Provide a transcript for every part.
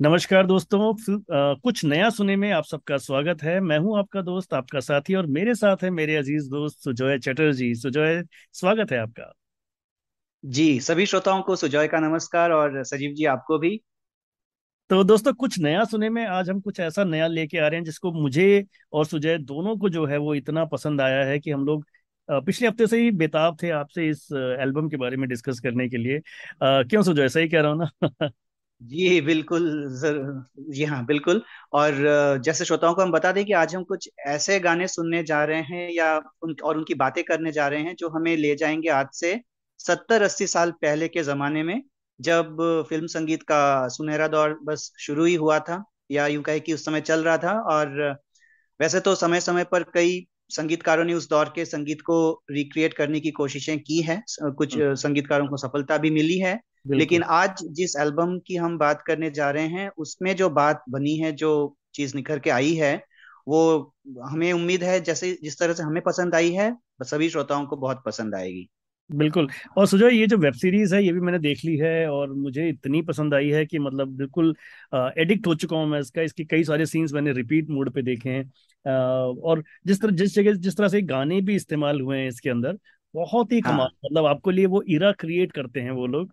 नमस्कार दोस्तों अ, कुछ नया सुने में आप सबका स्वागत है। मैं हूँ आपका दोस्त आपका साथी और मेरे साथ है मेरे अज़ीज़ दोस्त सुजॉय चटर्जी। सुजॉय स्वागत है आपका। जी सभी श्रोताओं को सुजॉय का नमस्कार और सजीव जी आपको भी। तो दोस्तों कुछ नया सुने में आज हम कुछ ऐसा नया लेके आ रहे हैं जिसको मुझे और सुजय दोनों को जो है वो इतना पसंद आया है कि हम लोग पिछले हफ़्ते से ही बेताब थे आपसे इस एल्बम के बारे में डिस्कस करने के लिए। अ, क्यों सुजय? सही कह रहा हूँ ना? जी बिल्कुल जी हाँ बिल्कुल। और जैसे श्रोताओं को हम बता दें कि आज हम कुछ ऐसे गाने सुनने जा रहे हैं या उन और उनकी बातें करने जा रहे हैं जो हमें ले जाएँगे आज से सत्तर अस्सी साल पहले के जमाने में जब फ़िल्म संगीत का सुनहरा दौर बस शुरू ही हुआ था या यूँ कहे कि उस समय चल रहा था। और वैसे तो समय समय पर कई संगीतकारों ने उस दौर के संगीत को रिक्रिएट करने की कोशिशें की हैं। कुछ हम्म, संगीतकारों को सफलता भी मिली है। लेकिन आज जिस एल्बम की हम बात करने जा रहे हैं उसमें जो बात बनी है जो चीज़ निखर के आई है वो हमें उम्मीद है जैसे जिस तरह से हमें पसंद आई है सभी श्रोताओं को बहुत पसंद आएगी। बिल्कुल। और सुजय ये जो वेब सीरीज़ है ये भी मैंने देख ली है और मुझे इतनी पसंद आई है कि मतलब बिल्कुल एडिक्ट हो चुका हूँ मैं इसका इसके कई सारे सीन्स मैंने रिपीट मोड पे देखे हैं। और जिस तरह जिस जगह जिस तरह से गाने भी इस्तेमाल हुए हैं इसके अंदर बहुत ही कमाल। हाँ। मतलब आपको लिए वो इरा क्रिएट करते हैं वो लोग।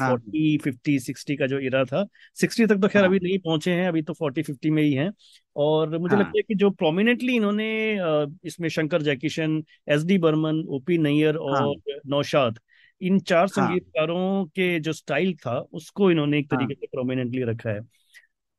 हाँ। 1940 50 60 का जो इरा था। 60 तक तो खैर हाँ। अभी नहीं पहुँचे हैं अभी तो 40 50 में ही हैं। और मुझे हाँ। लगता है कि जो प्रोमिनेंटली इन्होंने इसमें Shankar Jaikishan S D Burman O P Nayyar हाँ। और नौशाद इन चार हाँ। संगीतकारों के जो स्टाइल था उसको इन्होंने एक हाँ। तरीके से प्रोमिनेंटली रखा है। तो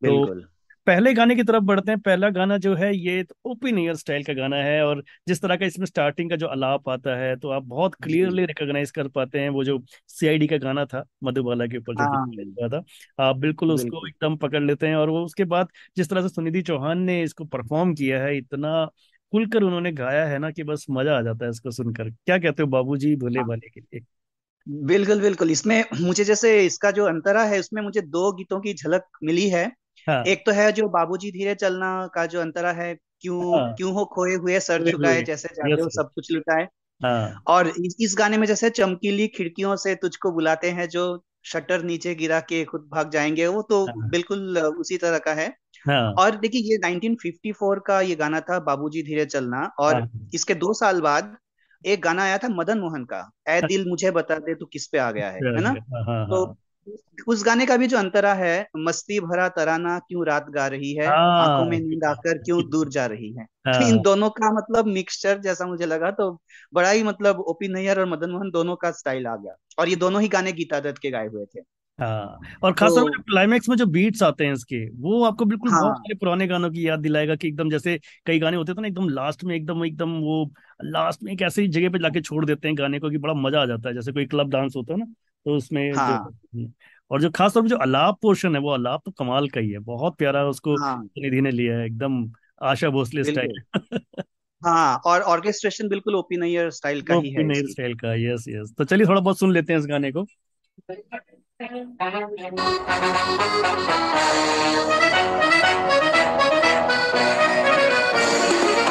बिल्कुल। पहले गाने की तरफ़ बढ़ते हैं। पहला गाना जो है ये ओपी नैयर स्टाइल का गाना है और जिस तरह का इसमें स्टार्टिंग का जो अलाप आता है तो आप बहुत क्लियरली रिकॉग्नाइज कर पाते हैं। वो जो सीआईडी का गाना था मधुबाला के ऊपर जो हाँ हुआ था आप बिल्कुल उसको एकदम पकड़ लेते हैं और वो उसके बाद जिस तरह से सुनिधि चौहान ने इसको परफॉर्म किया है इतना खुलकर उन्होंने गाया है ना कि बस मज़ा आ जाता है इसको सुनकर। क्या कहते हो बाबूजी भोले हाँ। भाले के लिए? बिल्कुल बिल्कुल। इसमें मुझे जैसे इसका जो अंतरा है उसमें मुझे दो गीतों की झलक मिली है। हाँ। एक तो है जो बाबूजी धीरे चलना का जो अंतरा है क्यों हाँ। क्यों हो खोए हुए सर झुकाए जैसे जाते हो सब कुछ लुटाए। हाँ। और इस, इस गाने में जैसे चमकीली खिड़कियों से तुझको बुलाते हैं जो शटर नीचे गिरा के खुद भाग जाएँगे वो तो हाँ। बिल्कुल उसी तरह का है। हाँ। और देखिए ये 1954 का ये गाना था बाबूजी धीरे चलना और हाँ। इसके दो साल बाद एक गाना आया था मदन मोहन का ऐ दिल मुझे बता दे तू किस पे आ गया है? है ना? तो उस गाने का भी जो अंतरा है मस्ती भरा तराना क्यों रात गा रही है? आँखों हाँ में नींद आकर क्यों दूर जा रही है? इन हाँ दोनों का मतलब मिक्सचर जैसा मुझे लगा तो बड़ा ही मतलब ओपी नैयर और मदन मोहन दोनों का स्टाइल आ गया। और ये दोनों ही गाने गीता दत्त के गाए हुए थे। हाँ और तो खासतौर पर क्लाइमैक्स में जो बीट्स आते हैं इसके वो आपको बिल्कुल हाँ, बहुत सारे पुराने गानों की याद दिलाएगा कि एकदम जैसे कई गाने होते थे ना एकदम लास्ट में एकदम एकदम वो लास्ट में एक ऐसी जगह पे जाके छोड़ देते हैं गाने को कि बड़ा मज़ा आ जाता है। जैसे कोई क्लब डांस होता है ना तो उसमें जो हाँ। और जो खास तौर पर जो अलाप पोर्शन है वो अलाप तो कमाल का ही है। बहुत प्यारा उसको हाँ। निधि ने लिया है एकदम आशा भोसले बिल्कुल। स्टाइल। हाँ और ऑर्केस्ट्रेशन बिल्कुल ओपी नैयर स्टाइल का ही है नई इसकी स्टाइल का यस यस। तो चलिए थोड़ा बहुत सुन लेते हैं इस गाने को। क्या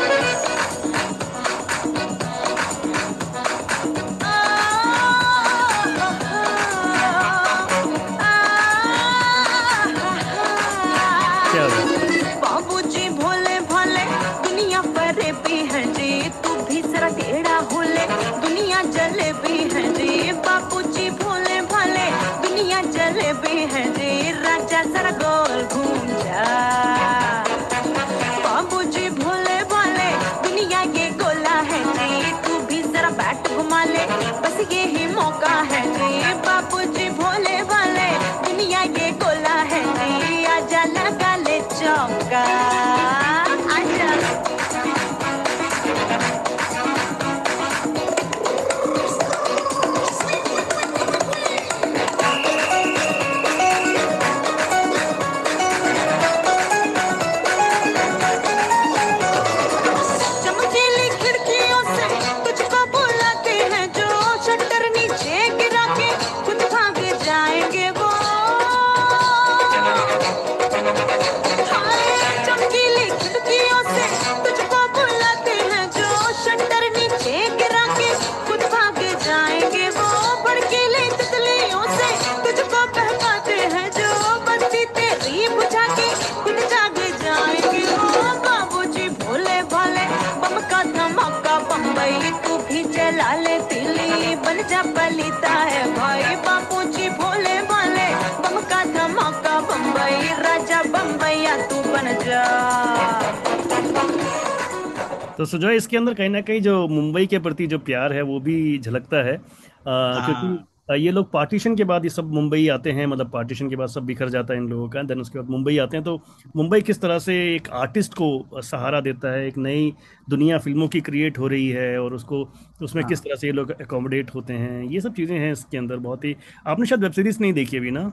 तो सुजय इसके अंदर कहीं ना कहीं जो मुंबई के प्रति जो प्यार है वो भी झलकता है। आ, क्योंकि हाँ ये लोग पार्टीशन के बाद ये सब मुंबई आते हैं मतलब पार्टीशन के बाद सब बिखर जाता है इन लोगों का देन उसके बाद मुंबई आते हैं। तो मुंबई किस तरह से एक आर्टिस्ट को सहारा देता है एक नई दुनिया फ़िल्मों की क्रिएट हो रही है और उसको उसमें किस हाँ तरह से ये लोग अकोमोडेट होते हैं ये सब चीज़ें हैं इसके अंदर बहुत ही आपने शायद वेब सीरीज़ नहीं देखी अभी ना?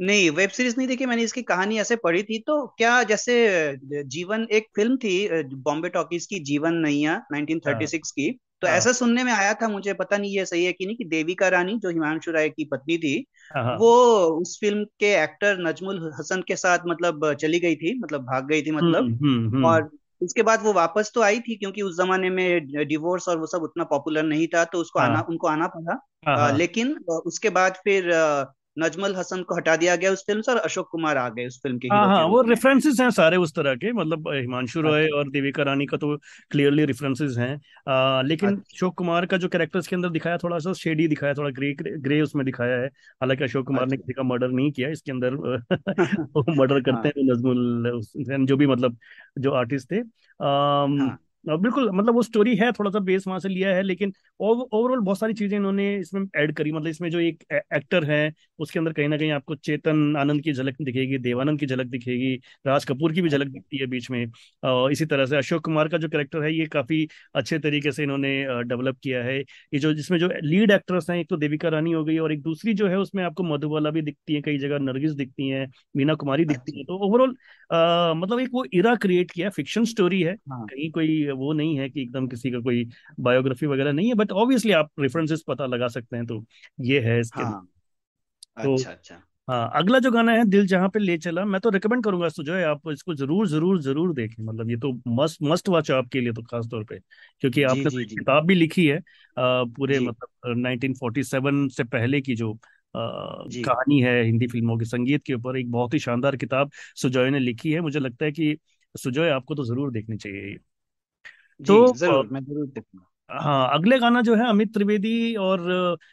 नहीं वेब सीरीज़ नहीं देखी मैंने इसकी कहानी ऐसे पढ़ी थी तो क्या जैसे जीवन एक फ़िल्म थी बॉम्बे टॉकीज की जीवन नैया हाँ 1936 की तो हाँ। ऐसा सुनने में आया था मुझे पता नहीं ये सही है कि नहीं कि देविका रानी जो हिमांशु राय की पत्नी थी हाँ हाँ। वो उस फ़िल्म के एक्टर नजमुल हसन के साथ मतलब चली गई थी मतलब भाग गई थी हम्म मतलब हम्म हम्म और उसके बाद वो वापस तो आई थी क्योंकि उस जमाने में डिवोर्स और वो सब उतना पॉपुलर नहीं था तो उसको आना उनको आना पड़ा लेकिन उसके बाद फिर नजमुल हसन को हटा दिया गया उस फ़िल्म से और अशोक कुमार आ गए उस फ़िल्म के हाँ हाँ वो रेफरेंसेस हैं सारे उस तरह के मतलब हिमांशु रॉय अच्छा। और देविका रानी का तो क्लियरली रेफरेंसेस हैं। लेकिन अच्छा। अशोक कुमार का जो कैरेक्टर के अंदर दिखाया थोड़ा सा शेडी दिखाया थोड़ा ग्रे ग्रे उसमें दिखाया है। हालाँकि अशोक कुमार ने अच्छा। किसी का मर्डर नहीं किया इसके अंदर वो मर्डर करते हाँ। हैं नजमुल जो भी मतलब जो आर्टिस्ट थे। हाँ। अ, बिल्कुल मतलब वो स्टोरी है थोड़ा सा बेस वहाँ से लिया है लेकिन ओवरऑल बहुत सारी चीज़ें इन्होंने इसमें ऐड करी। मतलब इसमें जो एक एक्टर है उसके अंदर कहीं ना कहीं आपको चेतन आनंद की झलक दिखेगी देवानंद की झलक दिखेगी राज कपूर की भी झलक दिखती है बीच में। और इसी तरह से अशोक कुमार का जो कैरेक्टर है ये काफ़ी अच्छे तरीके से इन्होंने डेवलप किया है। ये जो जिसमें जो लीड एक्ट्रेस हैं एक तो देविका रानी हो गई और एक दूसरी जो है उसमें आपको मधुबाला भी दिखती है कई जगह नरगिस दिखती है मीना कुमारी दिखती है। तो ओवरऑल मतलब एक वो इरा क्रिएट किया फिक्शन स्टोरी है। हाँ। कहीं कोई वो नहीं है कि एकदम किसी का कोई बायोग्राफी वगैरह नहीं है बट ऑब्वियसली आप रेफरेंसेस पता लगा सकते हैं तो ये है इसके हाँ। तो अच्छा अच्छा। हाँ अगला जो गाना है दिल जहाँ पे ले चला मैं तो रिकमेंड करूँगा सुजय आप इसको ज़रूर ज़रूर ज़रूर देखें मतलब ये तो मस्ट मस्ट वॉच आपके लिए तो खास तौर पे क्योंकि जी आपने तो जी जी। किताब भी लिखी है अ, पूरे जी। मतलब 1947 से पहले की जो जी। कहानी है हिंदी फ़िल्मों के संगीत के ऊपर एक बहुत ही शानदार किताब सुजय ने लिखी है मुझे लगता है कि सुजय आपको तो ज़रूर देखनी चाहिए जी तो ज़रूर मैं ज़रूर हाँ अगले गाना जो है अमित त्रिवेदी और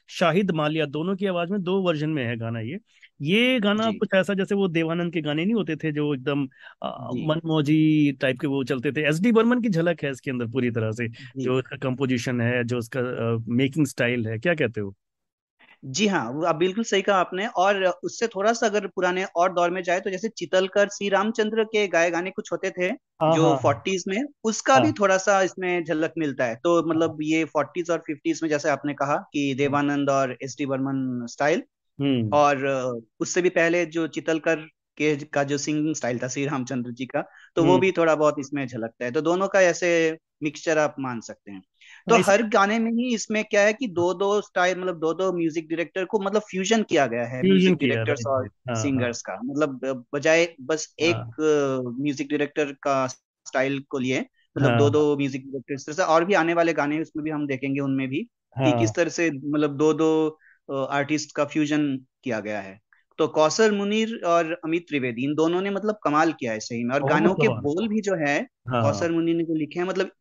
शाहिद मालिया दोनों की आवाज़ में दो वर्जन में है गाना ये। ये गाना कुछ ऐसा जैसे वो देवानंद के गाने नहीं होते थे जो एकदम मनमोजी टाइप के वो चलते थे। एस डी बर्मन की झलक है इसके अंदर पूरी तरह से जी। जो उसका कंपोजिशन है जो उसका मेकिंग स्टाइल है क्या कहते हो? जी हाँ वो आप बिल्कुल सही कहा आपने और उससे थोड़ा सा अगर पुराने और दौर में जाए तो जैसे चितलकर श्री रामचंद्र के गाए गाने कुछ होते थे हाँ जो हाँ फोर्टीज में उसका भी हाँ। थोड़ा सा इसमें झलक मिलता है। तो हाँ मतलब ये फोर्टीज और फिफ्टीज में जैसे आपने कहा कि देवानंद और एस डी बर्मन स्टाइल हम्म। और उससे भी पहले जो चितलकर के का जो सिंगिंग स्टाइल था श्री रामचंद्र जी का तो वो हम्म। भी थोड़ा बहुत इसमें झलकता है। तो दोनों का ऐसे मिक्सचर आप मान सकते हैं। तो हर गाने में ही इसमें क्या है कि दो दो स्टाइल मतलब दो दो म्यूज़िक डायरेक्टर को मतलब फ्यूजन किया गया है म्यूज़िक डायरेक्टर्स और राइट हाँ हाँ। सिंगर्स का। मतलब बजाय बस एक हाँ म्यूज़िक डायरेक्टर का स्टाइल को लिए मतलब दो दो म्यूज़िक डायरेक्टर इस तरह से और भी आने वाले गाने उसमें भी हम देखेंगे उनमें भी कि किस तरह से मतलब दो दो आर्टिस्ट का फ्यूजन किया गया है। तो कौशल मुनीर और अमित त्रिवेदी इन दोनों ने मतलब कमाल किया है सही में। और गानों के बोल भी जो है कौसर मुनीर ने जो लिखे हैं मतलब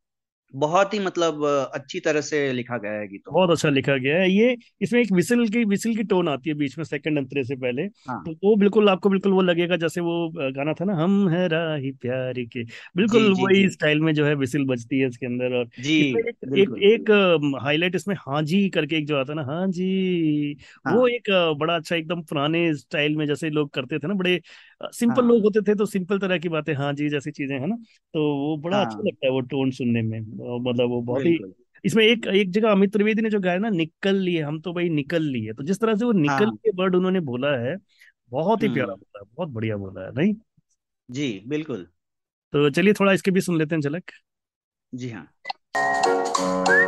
बहुत ही मतलब अच्छी तरह से लिखा गया है गीतों बहुत अच्छा लिखा गया है। ये इसमें एक विसल की विसल की टोन आती है बीच में सेकंड अंतरे से पहले। हाँ। तो वो बिल्कुल आपको बिल्कुल वो लगेगा जैसे वो गाना था ना हम है राही प्यार के। बिल्कुल वही स्टाइल में जो है विसल बजती है इसके अंदर और जी एक एक एक हाईलाइट इसमें हाँ जी करके एक जो आता है ना हाँ जी वो हाँ। एक बड़ा अच्छा एकदम पुराने स्टाइल में जैसे लोग करते थे ना बड़े सिंपल लोग हाँ। होते थे तो सिंपल तरह की बातें हाँ जी जैसी चीज़ें है ना? तो वो बड़ा अच्छा हाँ। लगता है वो टोन सुनने में मतलब वो बहुत ही इसमें एक एक जगह अमित त्रिवेदी ने जो गाया ना निकल लिए हम तो भाई निकल लिए तो जिस तरह से वो निकल हाँ। के वर्ड उन्होंने बोला है बहुत ही प्यारा हम्म। बोला है बहुत बढ़िया बोला है नहीं? जी बिल्कुल। तो चलिए थोड़ा इसके भी सुन लेते हैं झलक। जी हाँ।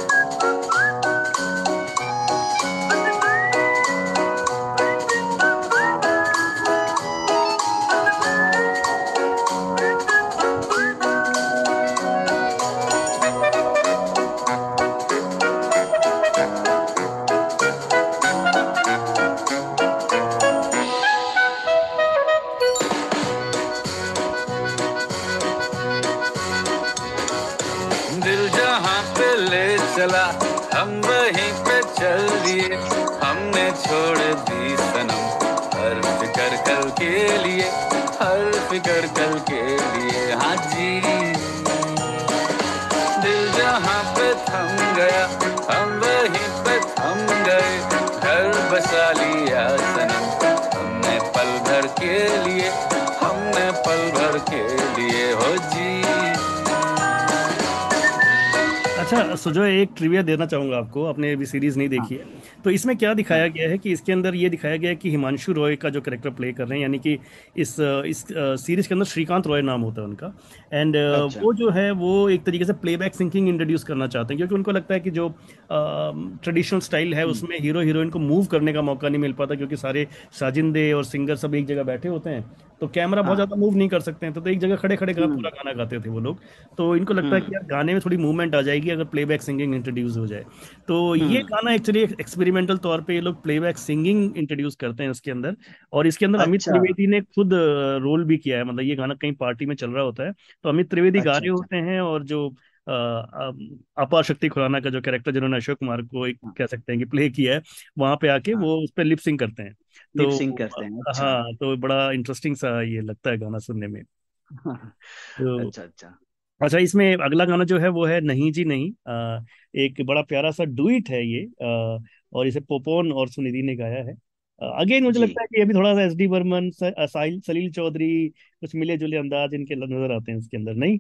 सुजय एक ट्रिविया देना चाहूँगा आपको आपने अभी सीरीज़ नहीं देखी है। तो इसमें क्या दिखाया गया है कि इसके अंदर ये दिखाया गया है कि हिमांशु रॉय का जो करेक्टर प्ले कर रहे हैं यानी कि इस इस सीरीज़ के अंदर श्रीकांत रॉय नाम होता है उनका। एंड अच्छा। वो जो है वो एक तरीके से प्लेबैक सिंकिंग इंट्रोड्यूस करना चाहते हैं क्योंकि उनको लगता है कि जो ट्रेडिशनल स्टाइल है उसमें हीरो हीरोइन को मूव करने का मौका नहीं मिल पाता क्योंकि सारे साजिंदे और सिंगर सब एक जगह बैठे होते हैं। तो कैमरा बहुत हाँ। ज़्यादा मूव नहीं कर सकते हैं तो, तो एक जगह खड़े खड़े गा, हम्म। पूरा गाना गाते थे वो लोग तो इनको लगता है कि यार गाने में थोड़ी मूवमेंट आ जाएगी अगर प्लेबैक सिंगिंग इंट्रोड्यूस हो जाए तो ये हम्म। गाना एक्चुअली एक्सपेरिमेंटल तौर पे ये लोग प्लेबैक सिंगिंग इंट्रोड्यूस करते हैं इसके अंदर और इसके अंदर अमित अच्छा त्रिवेदी ने खुद रोल भी किया है मतलब ये गाना कहीं पार्टी में चल रहा होता है तो अमित त्रिवेदी गा अच्छा रहे अच्छा होते हैं और जो अपार शक्ति खुराना का जो कैरेक्टर जिन्होंने अशोक कुमार को एक हाँ। कह सकते हैं कि प्ले किया है वहाँ पे आके हाँ। वो उस पर लिप सिंग करते हैं। लिप तो करते हैं अच्छा। हाँ तो बड़ा इंटरेस्टिंग सा ये लगता है गाना सुनने में। तो अच्छा अच्छा। अच्छा इसमें अगला गाना जो है वो है नहीं जी नहीं। अ, एक बड़ा प्यारा सा डुइट है ये अ, और इसे पोपोन और सुनिधि ने गाया है। अगेन मुझे लगता है कि ये भी थोड़ा सा एस डी बर्मन साहिल सलील चौधरी कुछ मिले जुले अंदाज इनके नज़र आते हैं इसके अंदर नहीं?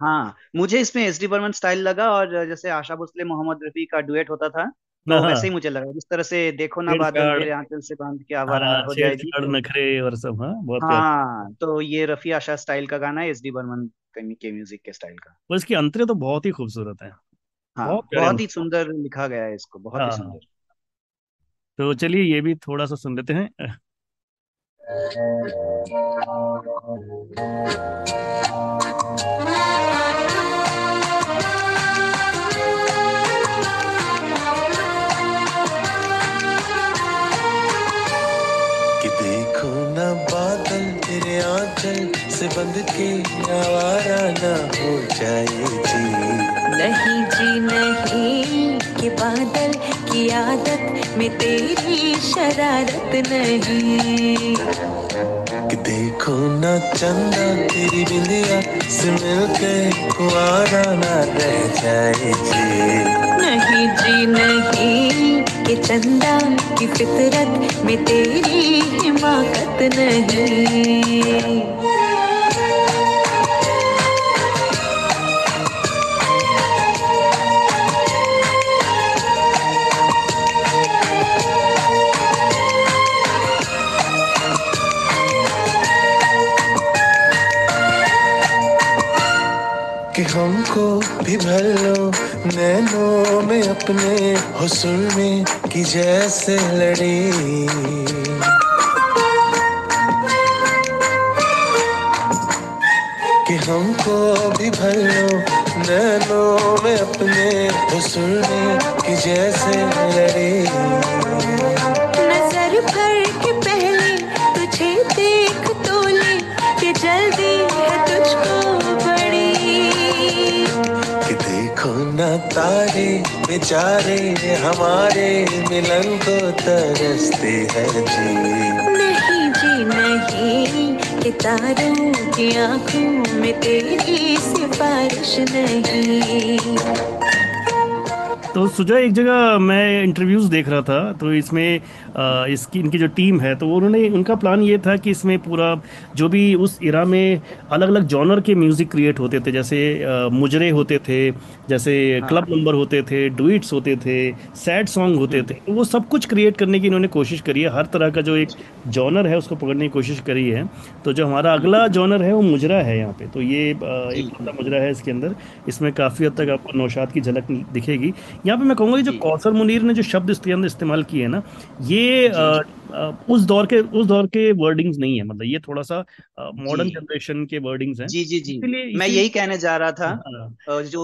हाँ मुझे इसमें एस डी बर्मन स्टाइल लगा और जैसे आशा भोसले मोहम्मद रफी का डुएट होता था हाँ तो हाँ वैसे ही मुझे लगा जिस तरह से देखो ना बादल मेरे आंचल से बाँध के आवारा हाँ हो जाएगी। तो नखरे और सब हाँ बहुत प्यारा। हाँ तो ये रफी आशा स्टाइल का गाना है एस डी बर्मन के म्यूज़िक के स्टाइल का। और इसकी अंतरे तो बहुत ही खूबसूरत है। हाँ बहुत प्यारे बहुत ही अंतरे। सुंदर लिखा गया है इसको बहुत ही हाँ। सुंदर। तो चलिए ये भी थोड़ा सा सुन लेते हैं। से बंध के आवारा ना हो जाए जी। नहीं जी नहीं। कि बादल की आदत में तेरी शरारत नहीं। कि देखो ना चंदा तेरी बिंदिया से मिलके कुआरा ना रह जाए जी नहीं जी नहीं कि चंदा की फितरत में तेरी हिमाकत नहीं। भी भर लो, नैनों में अपने हुस्न में कि जैसे लड़ी। कि हमको भी भर लो, नैनों में अपने हुस्न में कि जैसे लड़ी। नज़र भर ना तारे बेचारे हमारे मिलन को तरसते हैं जी नहीं जी नहीं कि तारों की आँखों में तेरी सिफारिश नहीं। तो सुजय एक जगह मैं इंटरव्यूज़ देख रहा था तो इसमें इसकी इनकी जो टीम है तो उन्होंने उनका प्लान ये था कि इसमें पूरा जो भी उस इरा में अलग अलग जॉनर के म्यूज़िक क्रिएट होते थे जैसे अ, मुजरे होते थे जैसे क्लब नंबर होते थे डुइट्स होते थे सैड सॉन्ग होते थे तो वो सब कुछ क्रिएट करने की इन्होंने कोशिश करी है हर तरह का जो एक जॉनर है उसको पकड़ने की कोशिश करी है तो जो हमारा अगला जॉनर है वो मुजरा है यहाँ पे तो ये एक मुजरा है इसके अंदर इसमें काफ़ी हद तक आपको नौशाद की झलक दिखेगी। यहाँ पे मैं कहूँगा कि जो। कौसर मुनीर ने जो शब्द इसके अंदर इस्तेमाल किए हैं ना ये अ, अ, उस दौर के उस दौर के वर्डिंग्स नहीं है मतलब ये थोड़ा सा मॉडर्न जनरेशन के वर्डिंग्स हैं। जी जी जी। इसीलिए मैं यही कहने जा रहा था हाँ, जो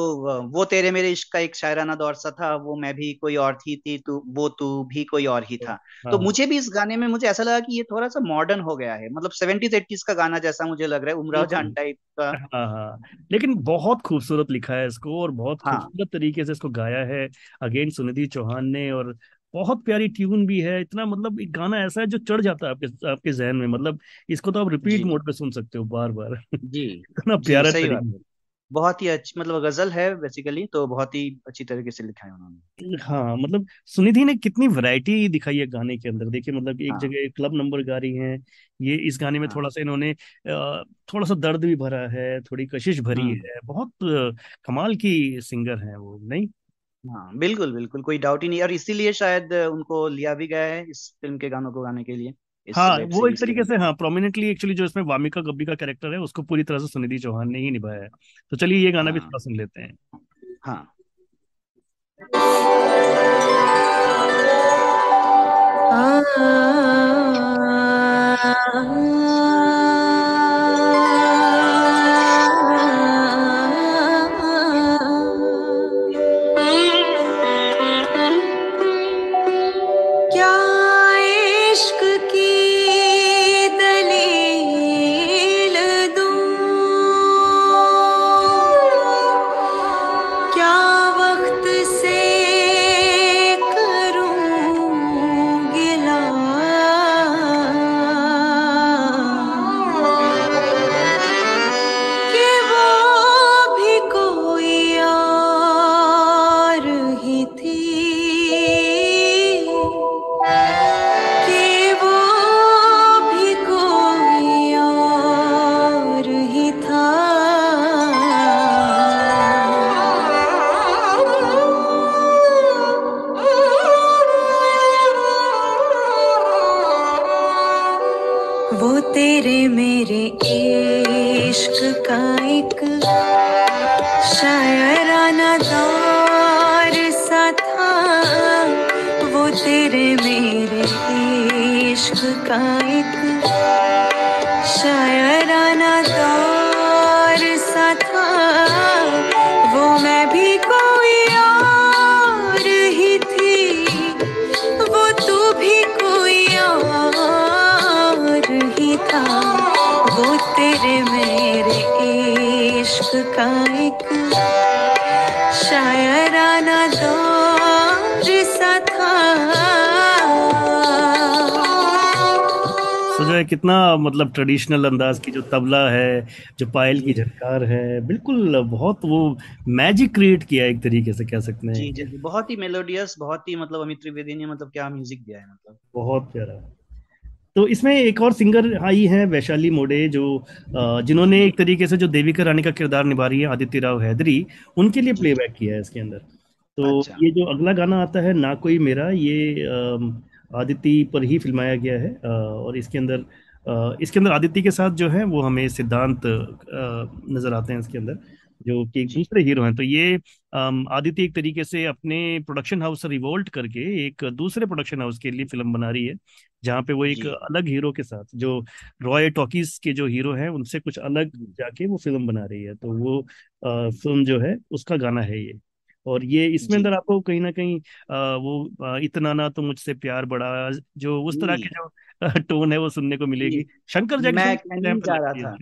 वो तेरे मेरे इश्क का एक शायराना दौर सा था वो मैं भी कोई और थी थी तू वो तू भी कोई और ही था। तो हाँ, मुझे भी इस गाने में मुझे ऐसा लगा कि ये थोड़ा सा मॉडर्न हो गया है मतलब सेवेंटीज एट्टीज का गाना जैसा मुझे लग रहा है उमराव जान टाइप का। हाँ लेकिन बहुत खूबसूरत लिखा है इसको और बहुत खूबसूरत तरीके से इसको गाया है। अगेन सुनिधि चौहान ने और बहुत प्यारी ट्यून भी है। इतना मतलब एक गाना ऐसा है जो चढ़ जाता है आपके आपके जहन में। मतलब इसको तो आप रिपीट मोड पे सुन सकते हो बार बार। जी। इतना जी प्यारा सही बात तरीका है। बहुत ही अच्छी मतलब गज़ल है बेसिकली तो बहुत ही अच्छी तरीके से लिखा है उन्होंने। हाँ मतलब सुनिधि ने कितनी वैरायटी दिखाई है गाने के अंदर। देखिए मतलब एक हाँ। जगह क्लब नंबर गा रही हैं। ये इस गाने में हाँ। थोड़ा सा इन्होंने थोड़ा सा दर्द भी भरा है थोड़ी कशिश भरी हम्म है। बहुत कमाल की सिंगर है वो नहीं? हाँ बिल्कुल बिल्कुल कोई डाउट ही नहीं और इसीलिए शायद उनको लिया भी गया है इस फ़िल्म के गानों को गाने के लिए इस हाँ वेब वो एक सीरीज़ के तरीके से लिए हाँ प्रोमिनेंटली एक्चुअली जो इसमें वामिका गब्बी का कैरेक्टर है उसको पूरी तरह से सुनिधि चौहान ने ही निभाया है तो चलिए ये गाना भी हाँ थोड़ा सुन लेते हैं हाँ क्या तेरे मेरे इश्क का एक शायराना दौर सा था। वो मैं भी कोई और ही थी। वो तू भी कोई और ही था। वो तेरे मेरे इश्क का एक शायराना दौर सा था। सुजय कितना मतलब ट्रेडिशनल अंदाज की जो तबला है जो पायल की झनकार है बिल्कुल बहुत वो मैजिक क्रिएट किया एक तरीके से कह सकते हैं। जी जी जी बहुत ही मेलोडियस बहुत ही मतलब अमित त्रिवेदी ने मतलब क्या म्यूज़िक दिया है मतलब। बहुत प्यारा। तो इसमें एक और सिंगर आई है वैशाली मोडे जो जिन्होंने एक तरीके से जो देविका रानी का किरदार निभा रही है आदित्य राव हैदरी उनके लिए जी। प्लेबैक किया है इसके अंदर। तो अच्छा। ये जो अगला गाना आता है ना कोई मेरा ये अम, आदित्य पर ही फिल्माया गया है और इसके अंदर इसके अंदर आदित्य के साथ जो है वो हमें सिद्धांत नज़र आते हैं इसके अंदर जो कि एक दूसरे हीरो हैं। तो ये आदित्य एक तरीके से अपने प्रोडक्शन हाउस से रिवोल्ट करके एक दूसरे प्रोडक्शन हाउस के लिए फ़िल्म बना रही है जहाँ पे वो एक अलग हीरो के साथ जो रॉय टॉकीज के जो हीरो हैं उनसे कुछ अलग जाके वो फ़िल्म बना रही है। तो वो अ, फ़िल्म जो है उसका गाना है ये। और ये इसमें अंदर आपको कहीं ना कहीं अ, वो इतना ना तो मुझसे प्यार बड़ा जो उस तरह के जो। टोन है वो सुनने को मिलेगी। शंकर जैकसन मैं कहने ही जा रहा था।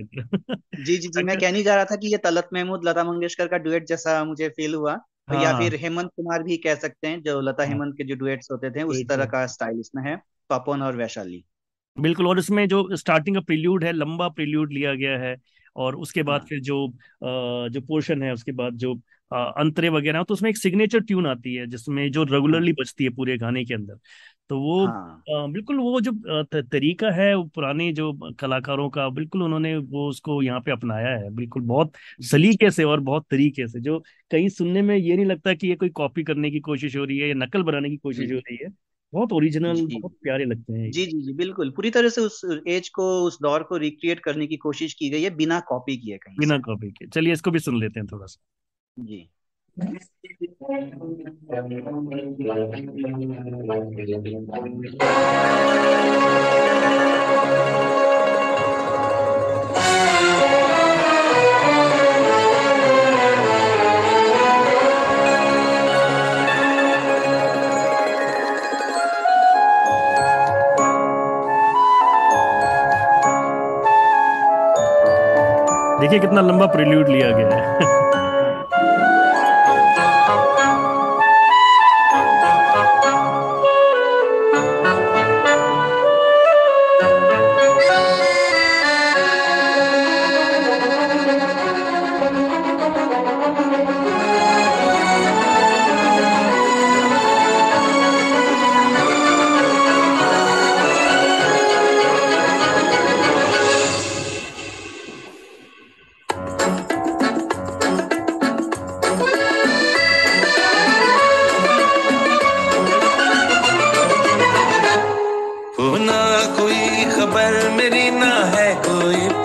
जी जी जी मैं शंकर कहने जा रहा था कि ये तलत महमूद लता मंगेशकर का डुएट जैसा मुझे फील हुआ और या हाँ। फिर हेमंत कुमार भी कह सकते हैं जो लता हाँ। हेमंत के जो डुएट्स होते थे उस तरह का स्टाइल इसमें है पापन और वैशाली। बिल्कुल और इसमें जो स्टार्टिंग का प्रील्यूड है लंबा प्रिल्यूड लिया गया है और उसके बाद हाँ। फिर जो जो पोर्शन है उसके बाद जो अंतरे वगैरह तो उसमें एक सिग्नेचर ट्यून आती है जिसमें जो रेगुलरली बजती है पूरे गाने के अंदर। तो वो हाँ। बिल्कुल वो जो तरीका है वो पुराने जो कलाकारों का बिल्कुल उन्होंने वो उसको यहाँ पे अपनाया है बिल्कुल बहुत सलीके से और बहुत तरीके से जो कहीं सुनने में ये नहीं लगता कि ये कोई कॉपी करने की कोशिश हो रही है या नकल बनाने की कोशिश हो रही है बहुत ओरिजिनल बहुत प्यारे लगते हैं जी जी जी बिल्कुल। पूरी तरह से उस एज को उस दौर को रिक्रिएट करने की कोशिश की गई है बिना कॉपी किए कहीं बिना कॉपी के चलिए इसको भी सुन लेते हैं थोड़ा सा। जी। देखिए कितना लंबा प्रिल्यूड लिया गया है।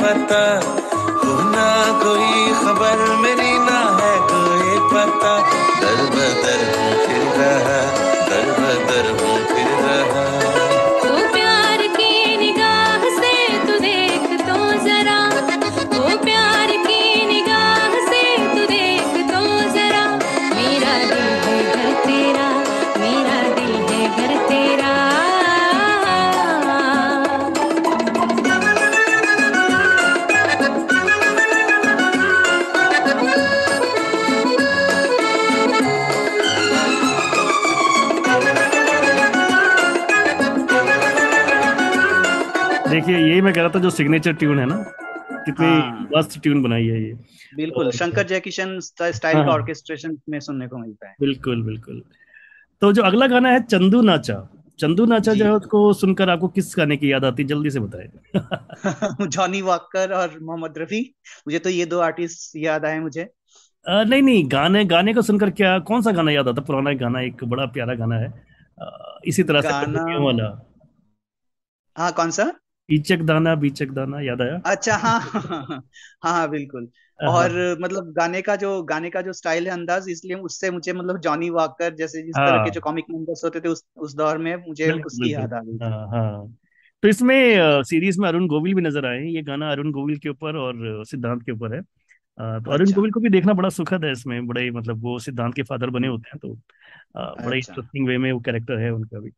पता होना कोई खबर मेरी? मैं कह रहा था जो सिग्नेचर ट्यून है ना कितनी मस्त हाँ। ट्यून बनाई है ये। बिल्कुल और- शंकर जयकिशन स्टाइल हाँ। का ऑर्केस्ट्रेशन में सुनने को मिलता है। बिल्कुल बिल्कुल। तो जो अगला गाना है चंदू नाचा चंदू नाचा जो। है उसको सुनकर आपको किस गाने की याद आती है? जल्दी से बताएँ। जॉनी वॉकर और मोहम्मद रफी मुझे तो ये दो आर्टिस्ट याद आए मुझे। अ, नहीं नहीं गाने गाने को सुनकर क्या कौन सा गाना याद आता? पुराना गाना एक बड़ा प्यारा गाना है। अ, इसी तरह से गाना- वाला। हाँ कौन सा? ईचक दाना बीचक दाना याद आया अच्छा हाँ हाँ हाँ बिल्कुल और मतलब गाने का जो गाने का जो स्टाइल है अंदाज इसलिए उससे मुझे मतलब जॉनी वॉकर जैसे जिस तरह के हाँ। जो कॉमिक नंबर्स होते थे उस उस दौर में मुझे उसकी। याद आ गई हाँ हाँ तो इसमें सीरीज़ में अरुण गोविल भी नज़र आए हैं ये गाना अरुण गोविल के ऊपर और सिद्धांत के ऊपर है तो अरुण अच्छा। गोविल को भी देखना बड़ा सुखद है इसमें बड़े मतलब वो सिद्धांत के फादर बने होते हैं तो बड़े अच्छा। इंटरेस्टिंग वे में वो कैरेक्टर है उनका भी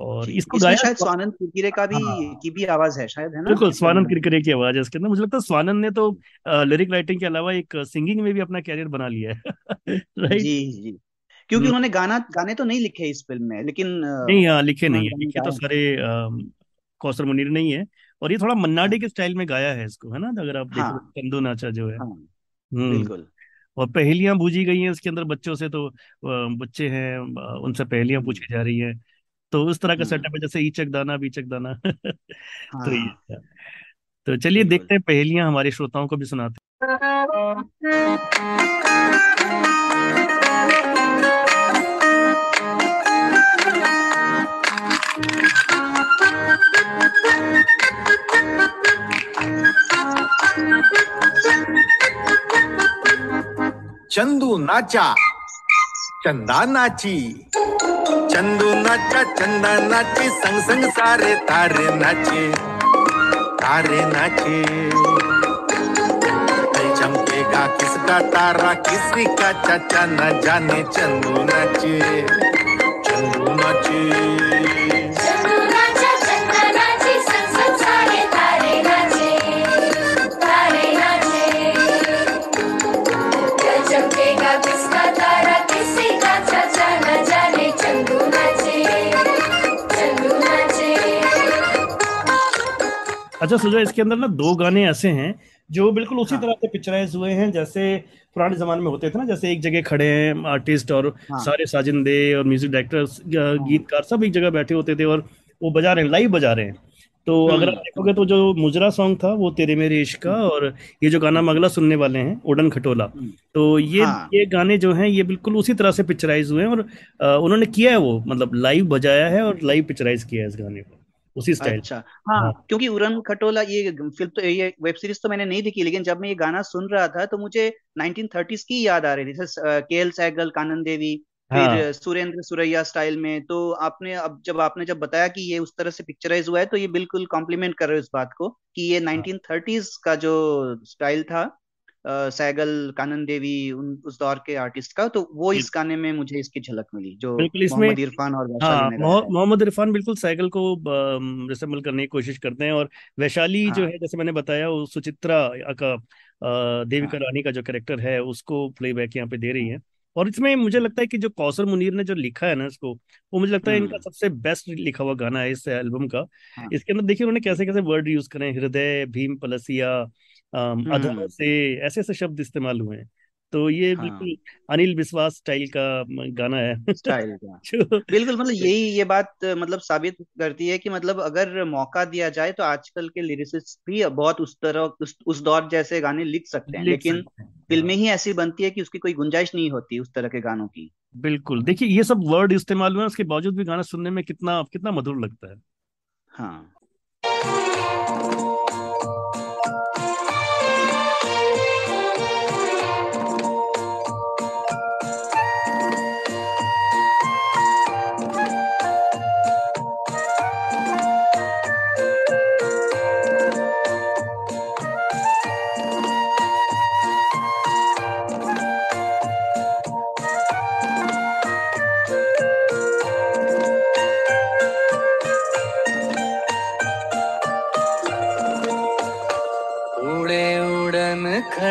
और इसको गाया शायद स्वानंद किरकिरे का भी हाँ। की भी आवाज़ है शायद है ना? बिल्कुल स्वानंद किरकिरे की आवाज़ है इसके अंदर। मुझे लगता है स्वानंद ने तो लिरिक राइटिंग के अलावा एक सिंगिंग में भी अपना कैरियर बना लिया है। राइट जी जी। क्योंकि हम्म। उन्होंने गाना गाने तो नहीं लिखे इस फ़िल्म में लेकिन नहीं हाँ लिखे नहीं है। लिखे तो सारे कौसर मुनीर नहीं है और ये थोड़ा मन्नाडे के स्टाइल में गाया है इसको है ना? अगर आप देखो हाँ। चंदू नाचा जो है। हाँ। हम्म। बिल्कुल। और पहेलियाँ बूझी गई हैं इसके अंदर बच्चों से तो बच्चे हैं उनसे पहेलियाँ हम्म। पूछी जा रही हैं। तो उस तरह का हम्म। सेटअप है जैसे ईचक दाना बीचक दाना तो ये हाँ तो चलिए बिल्कुल। देखते हैं पहेलियाँ हमारे श्रोताओं को भी सुनाते चंदू नाचा चंदा नाची चंदू नाचा, चंदा नाची, संग संग सारे तारे नाचे तारे नाचे। चमकेगा किसका तारा, किसी का चाचा न जाने चंदू नाचे चंदू नाचे। अच्छा सुजय इसके अंदर ना दो गाने ऐसे हैं जो बिल्कुल उसी हाँ। तरह से पिक्चराइज हुए हैं जैसे पुराने जमाने में होते थे ना जैसे एक जगह खड़े हैं आर्टिस्ट और हाँ। सारे साजिंदे और म्यूज़िक डायरेक्टर गीतकार सब एक जगह बैठे होते थे और वो बजा रहे हैं लाइव बजा रहे हैं तो अगर आप हम्म। देखोगे तो जो मुजरा सॉन्ग था वो तेरे मेरे इश्क का और ये जो गाना हम अगला सुनने वाले हैं उड़न खटोला हम्म। तो ये हाँ। ये गाने जो हैं ये बिल्कुल उसी तरह से पिक्चराइज हुए हैं और उन्होंने किया है वो मतलब लाइव बजाया है और लाइव पिक्चराइज किया है इस गाने को उसी स्टाइल अच्छा। हाँ हाँ। क्योंकि उड़न खटोला ये फ़िल्म तो ये वेब सीरीज़ तो मैंने नहीं देखी लेकिन जब मैं ये गाना सुन रहा था तो मुझे 1930s की याद आ रही थी। जैसे के एल सहगल कानन देवी हाँ। फिर सुरेंद्र सुरैया स्टाइल में तो आपने अब जब आपने जब बताया कि ये उस तरह से पिक्चराइज हुआ है तो ये बिल्कुल कॉम्प्लीमेंट कर रहे हो इस बात को कि ये 1930s का जो स्टाइल था सहगल कानन देवी उन उस दौर के आर्टिस्ट का तो वो इस गाने में मुझे इसकी झलक मिली जो मोहम्मद इरफान और वैशाली हाँ है। मोहम्मद इरफान बिल्कुल साइकिल को रिसेंबल करने की कोशिश करते हैं और वैशाली जो हाँ। है जैसे मैंने बताया वो सुचित्रा का अ, देविका रानी का जो कैरेक्टर है उसको प्लेबैक यहाँ पे दे रही है और इसमें मुझे लगता है कि जो कौसर मुनीर ने जो लिखा है ना इसको वो मुझे लगता है इनका हम्म। सबसे बेस्ट लिखा हुआ गाना है इस एल्बम का हाँ। इसके अंदर देखिए उन्होंने कैसे कैसे वर्ड यूज़ करे हृदय भीम पलसिया अधरों हम्म। से ऐसे ऐसे शब्द इस्तेमाल हुए हैं। तो ये हाँ। बिल्कुल अनिल विश्वास स्टाइल का गाना है। स्टाइल का। बिल्कुल मतलब यही ये बात मतलब साबित करती है कि मतलब अगर मौका दिया जाए तो आजकल के लिरिसिस्ट भी बहुत उस तरह उस, उस दौर जैसे गाने लिख सकते हैं। लिख लेकिन सकते हैं। फ़िल्में ही ऐसी बनती है कि उसकी कोई गुंजाइश नहीं होती उस तरह के गानों की। बिल्कुल। देखिए ये सब वर्ड इस्तेमाल हुए उसके बावजूद भी गाना सुनने में कितना कितना मधुर लगता है। हाँ।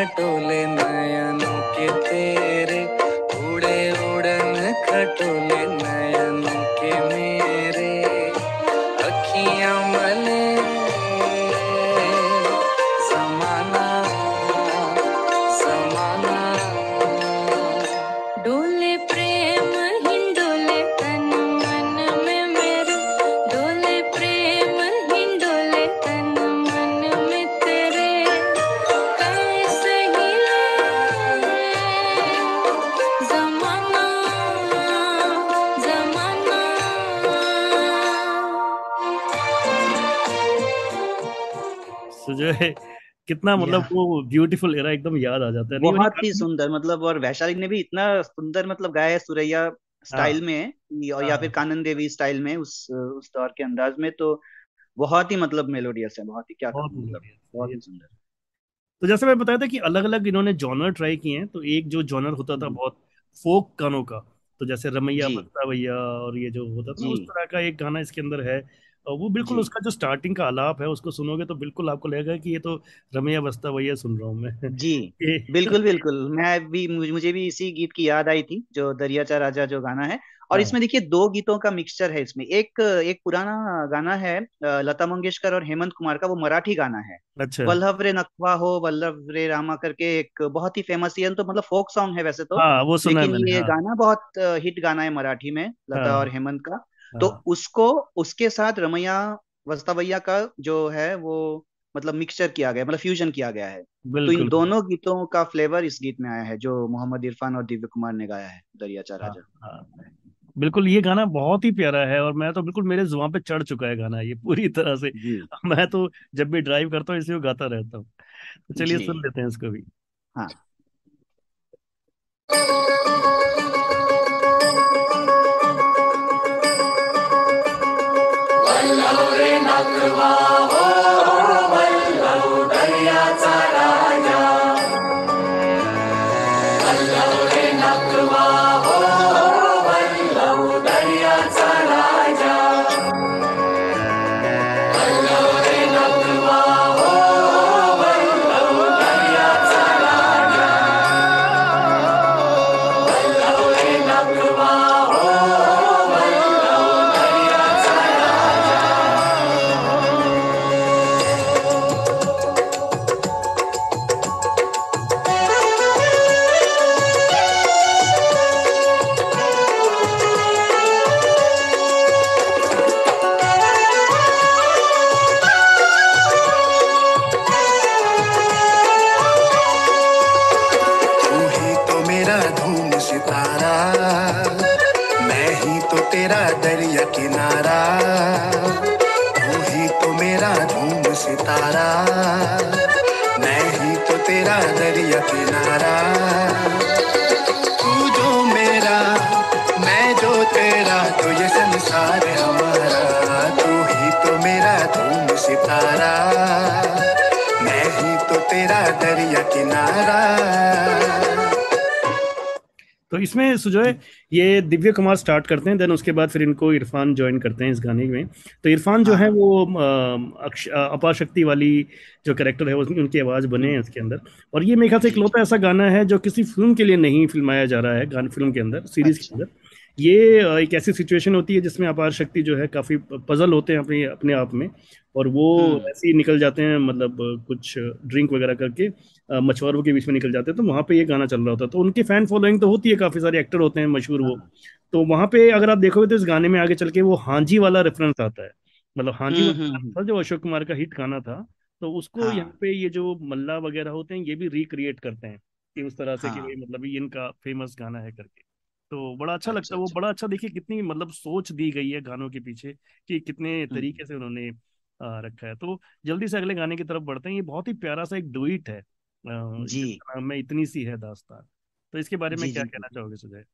खटोले नयनों के तेरे उड़े उड़न खटोले नयनों कितना मतलब वो ब्यूटीफुल एरा एकदम याद आ जाता है। और बहुत ही सुंदर मतलब और वैशाली ने भी इतना सुंदर मतलब गाया है सुरैया हाँ। स्टाइल में या या फिर हाँ कानन देवी स्टाइल में उस उस दौर के अंदाज में तो बहुत ही मतलब मेलोडियस है बहुत ही क्या बहुत कहूँ मतलब मेलोडियस बहुत ही सुंदर। तो जैसे मैं बताया था कि अलग अलग इन्होंने जॉनर ट्राई किए हैं तो एक जो जॉनर होता था हम्म, बहुत फोक गानों का तो जैसे रमैया बस्ता भैया और ये जो होता था उस तरह का एक गाना इसके अंदर है और वो बिल्कुल उसका जो स्टार्टिंग का आलाप है उसको सुनोगे तो बिल्कुल आपको लगेगा कि ये तो रमैया बस्ता भैया सुन रहा हूँ मैं। जी बिल्कुल बिल्कुल। मैं भी मुझे भी इसी गीत की याद आई थी जो दरियाचा राजा जो गाना है। और हाँ। इसमें देखिए दो गीतों का मिक्सचर है इसमें। एक एक पुराना गाना है लता मंगेशकर और हेमंत कुमार का वो मराठी गाना है। अच्छा। वल्लभ रे नखवा हो वल्लभ रे रामा करके एक बहुत ही फ़ेमस ये तो मतलब फोक सॉन्ग है वैसे तो। हाँ वो सुना लेकिन मैंने ये हाँ। गाना बहुत हिट गाना है मराठी में लता और हाँ हेमंत का। तो हाँ। उसको उसके साथ रमैया वस्तावैया का जो है वो मतलब मिक्सचर किया गया मतलब फ्यूजन किया गया है। तो इन दोनों गीतों का फ्लेवर इस गीत में आया है जो मोहम्मद इरफान और दिव्य कुमार ने गाया है दरियाचा हाँ राजा। हाँ बिल्कुल ये गाना बहुत ही प्यारा है और मैं तो बिल्कुल मेरे ज़ुबान पे चढ़ चुका है गाना ये पूरी तरह से। मैं तो जब भी ड्राइव करता हूँ इसी को गाता रहता हूँ। तो चलिए सुन लेते हैं इसको भी। हाँ। तू तो तेरा दरिया किनारा। तो इसमें सुजय ये दिव्य कुमार स्टार्ट करते हैं देन उसके बाद फिर इनको इरफान ज्वाइन करते हैं इस गाने में। तो इरफान जो हाँ है। वो अ, अक्ष- अ, अपार शक्ति वाली जो कैरेक्टर है उसकी उनकी आवाज़ बने हैं इसके अंदर। और ये मेरे ख्याल से इकलौता ऐसा गाना है जो किसी फ़िल्म के लिए नहीं फिल्माया जा रहा है गान फ़िल्म के अंदर सीरीज़ के अच्छा। अंदर। ये एक ऐसी सिचुएशन होती है जिसमें अपार शक्ति जो है काफ़ी पजल होते हैं अपने अपने आप में और वो हम्म। ऐसे ही निकल जाते हैं मतलब कुछ ड्रिंक वगैरह करके मछुआरों के बीच में निकल जाते हैं तो वहाँ पे ये गाना चल रहा होता है। तो उनकी फ़ैन फॉलोइंग तो होती है काफ़ी सारे एक्टर होते हैं मशहूर वो। हाँ। तो वहाँ पे अगर आप देखोगे तो इस गाने में आगे चल के वो हांजी वाला रेफरेंस आता है। मतलब हांजी हम्म वाला हम्म था जो अशोक कुमार का हिट गाना था तो उसको यहाँ हाँ पे ये जो मल्ला वगैरह होते हैं ये भी रिक्रिएट करते हैं कि उस तरह से कि हाँ। मतलब इनका फ़ेमस गाना है करके। तो बड़ा अच्छा लगता अच्छा है। वो अच्छा। बड़ा अच्छा देखिए कितनी मतलब सोच दी गई है गानों के पीछे कि कितने तरीके से उन्होंने रखा है। तो जल्दी से अगले गाने की तरफ़ बढ़ते हैं। ये बहुत ही प्यारा सा एक डुइट है। जी। है इतनी सी है दास्तान। तो इसके बारे में क्या कहना चाहोगे सुजय?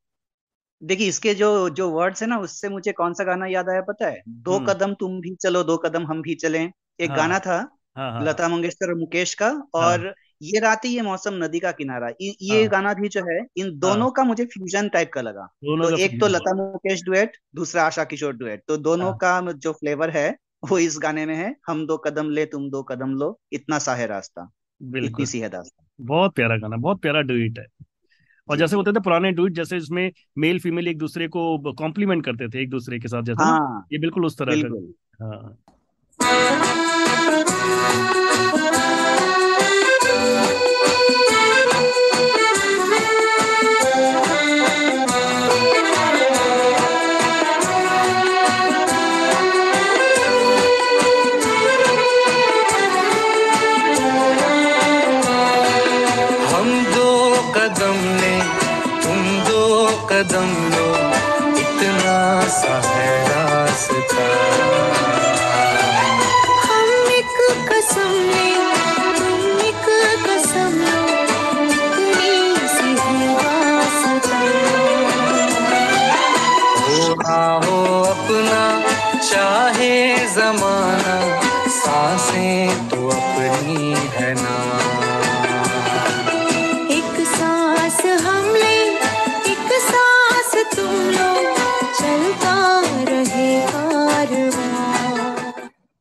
देखिए इसके जो जो वर्ड्स है ना उससे मुझे कौन सा गाना याद आया पता है? दो कदम तुम भी चलो दो कदम हम भी चलें। एक हाँ गाना था हाँ हाँ हाँ। लता मंगेशकर और मुकेश का और हाँ। और ये रात ही ये मौसम नदी का किनारा इ- ये हाँ। गाना भी जो है इन हाँ। दोनों का मुझे फ्यूजन टाइप का लगा। तो का एक तो लता मुकेश डुएट दूसरा आशा किशोर डुएट तो दोनों हाँ। का जो फ्लेवर है वो इस गाने में है हम दो कदम ले तुम दो कदम लो इतना सा है रास्ता इतनी सी है दास्तान। बहुत प्यारा गाना बहुत प्यारा डुइट है। और जैसे होते थे पुराने डुइट जैसे इसमें मेल फीमेल एक दूसरे को कॉम्प्लीमेंट करते थे एक दूसरे के साथ जैसे हाँ। ये बिल्कुल उस तरह का बिल्कुल। हाँ।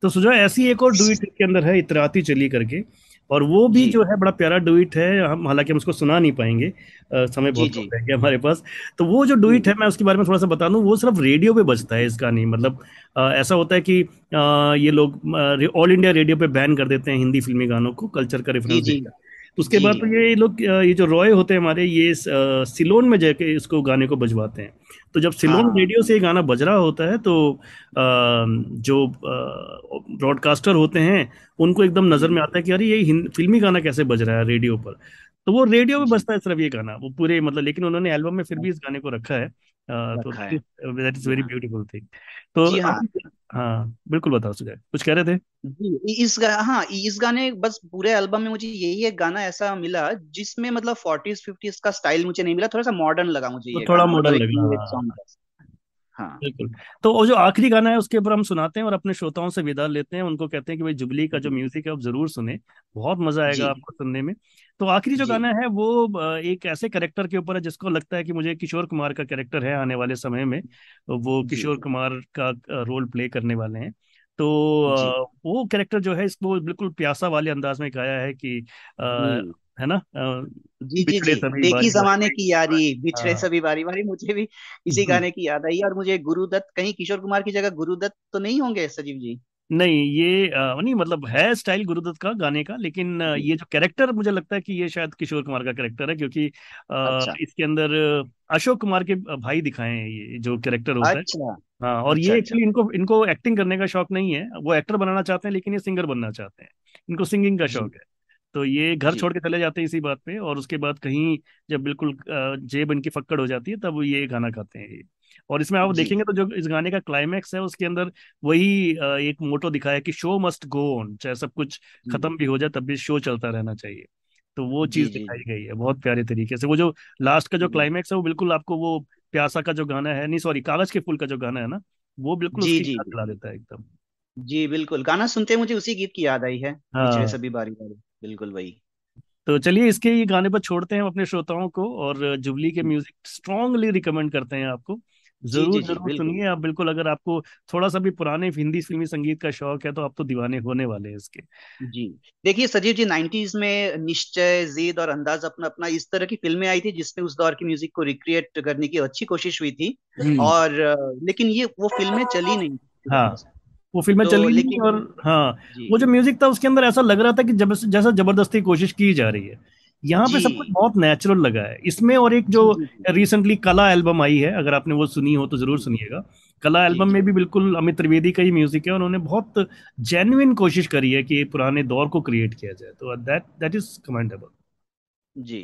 तो सुजय ऐसी एक और डुइट के अंदर है इतराती चली करके और वो भी जो। है बड़ा प्यारा डुइट है हम हालाँकि हम उसको सुना नहीं पाएँगे अ, समय बहुत कम रह गया हमारे पास तो वो जो डुइट है मैं उसके बारे में थोड़ा सा बता दूँ वो सिर्फ़ रेडियो पे बजता है इसका नहीं मतलब अ, ऐसा होता है कि अ, ये लोग ऑल इंडिया रेडियो पे बैन कर देते हैं हिंदी फिल्मी गानों को कल्चर का रेफरेंस तो उसके बाद तो ये लोग ये जो रॉय होते हैं हमारे ये सिलोन में जाके इसको गाने को बजवाते हैं। तो जब सिलोन हाँ। रेडियो से ये गाना बज रहा होता है तो जो ब्रॉडकास्टर होते हैं उनको एकदम नज़र में हम्म, आता है कि अरे ये फिल्मी गाना कैसे बज रहा है रेडियो पर? तो वो रेडियो में बजता है सिर्फ़ ये गाना वो पूरे मतलब लेकिन उन्होंने एल्बम में फिर भी इस गाने को रखा है। तो दैट इज़ वेरी हाँ। Beautiful thing. तो हाँ। हाँ बिल्कुल बताओ सुजय कुछ कह रहे थे? जी इस गा, हाँ इस गाने बस पूरे एल्बम में मुझे यही एक गाना ऐसा मिला जिसमें मतलब फोर्टीज फिफ्टीज का स्टाइल मुझे नहीं मिला थोड़ा सा मॉडर्न लगा मुझे तो ये थोड़ा मतलब मॉडर्न लगा न्यू हाँ। हाँ। बिल्कुल। तो वो जो आखिरी गाना है उसके ऊपर हम सुनाते हैं और अपने श्रोताओं से विदा लेते हैं। उनको कहते हैं कि भाई जुबली का जो म्यूज़िक है आप ज़रूर सुने। बहुत मज़ा आएगा आपको सुनने में। तो आखिरी जो गाना है वो एक ऐसे कैरेक्टर के ऊपर है जिसको लगता है कि मुझे किशोर कुमार का कैरेक्टर है आने वाले समय में। वो किशोर कुमार का रोल प्ले करने वाले हैं। तो वो कैरेक्टर जो है इसको बिल्कुल प्यासा वाले अंदाज में गाया है कि अ, हम्म। है ना अ, जी जी जी। सभी देखी बारी बारी। जमाने की यारी बिछड़े हाँ। सभी बारी बारी। मुझे भी इसी गाने की याद आई और मुझे गुरुदत्त कहीं किशोर कुमार की जगह गुरुदत्त तो नहीं होंगे सजीव जी? नहीं ये आ, नहीं मतलब है स्टाइल गुरुदत्त का गाने का लेकिन ये जो कैरेक्टर मुझे लगता है कि ये शायद किशोर कुमार का कैरेक्टर है क्योंकि आ, अच्छा। इसके अंदर अशोक कुमार के भाई दिखाए हैं ये जो कैरेक्टर होता है। अच्छा। हाँ और अच्छा ये अच्छा एक्चुअली इनको इनको एक्टिंग करने का शौक नहीं है। वो एक्टर बनाना चाहते हैं लेकिन ये सिंगर बनना चाहते हैं। इनको सिंगिंग का शौक है। तो ये घर छोड़ के चले जाते हैं इसी बात पे और उसके बाद कहीं जब बिल्कुल जेब इनकी फक्कड़ हो जाती है तब ये गाना गाते हैं ये। और इसमें आप देखेंगे तो जो इस गाने का क्लाइमैक्स है उसके अंदर वही एक मोटो दिखाया है कि शो मस्ट गो ऑन चाहे सब कुछ खत्म भी हो जाए तब भी शो चलता रहना चाहिए। तो वो चीज़ दिखाई गई है बहुत प्यारे तरीके से। वो जो लास्ट का जो क्लाइमैक्स है वो बिल्कुल आपको वो प्यासा का जो गाना है नहीं सॉरी कागज़ के फूल का जो गाना है ना वो बिल्कुल जी उसकी जी दिला देता है एकदम। जी बिल्कुल। गाना सुनते मुझे उसी गीत की याद आई है हाँ। सभी बारी बारी बिल्कुल वही तो चलिए इसके ये गाने पर छोड़ते हैं अपने श्रोताओं को और जुबली के म्यूज़िक स्ट्रांगली रिकमेंड करते हैं आपको। जी जी ज़रूर जी ज़रूर सुनिए आप। बिल्कुल अगर आपको थोड़ा सा भी पुराने हिंदी फिल्मी संगीत का शौक है तो आप तो दीवाने होने वाले हैं इसके। जी। देखिए सजीव जी 90s में निश्चय जीद और अंदाज अपना अपना इस तरह की फ़िल्में आई थी जिसमें उस दौर की म्यूज़िक को रिक्रिएट करने की अच्छी कोशिश हुई थी। हम्म। और लेकिन ये वो फ़िल्में चली नहीं। हाँ। वो फ़िल्में तो चली नहीं और हाँ वो जो म्यूज़िक था उसके अंदर ऐसा लग रहा था कि जब जैसा ज़बरदस्ती कोशिश की जा रही है। यहाँ पे सब कुछ बहुत नेचुरल लगा है। इसमें और एक जी रिसेंटली कला एल्बम आई है अगर आपने वो सुनी हो तो ज़रूर सुनिएगा। कला एल्बम में भी बिल्कुल अमित त्रिवेदी का ही म्यूज़िक है उन्होंने बहुत जेन्युइन कोशिश करी है कि पुराने दौर को क्रिएट किया जाए। तो दैट दैट इज़ कमेंडेबल जी।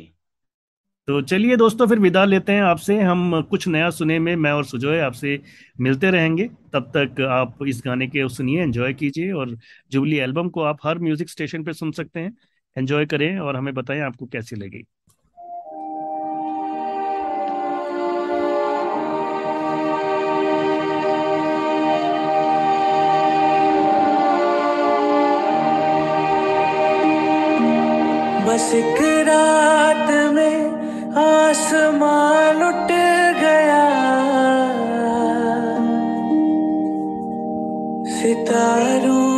तो चलिए दोस्तों, फिर विदा लेते हैं आपसे। हम कुछ नया सुने में, मैं और सुजोय आपसे मिलते रहेंगे। तब तक आप इस गाने के सुनिए, एंजॉय कीजिए और जुबली एल्बम को आप हर म्यूज़िक स्टेशन पे सुन सकते हैं। एंजॉय करें और हमें बताएँ आपको कैसी लगी। बस में आसमान लुट गया। सितारों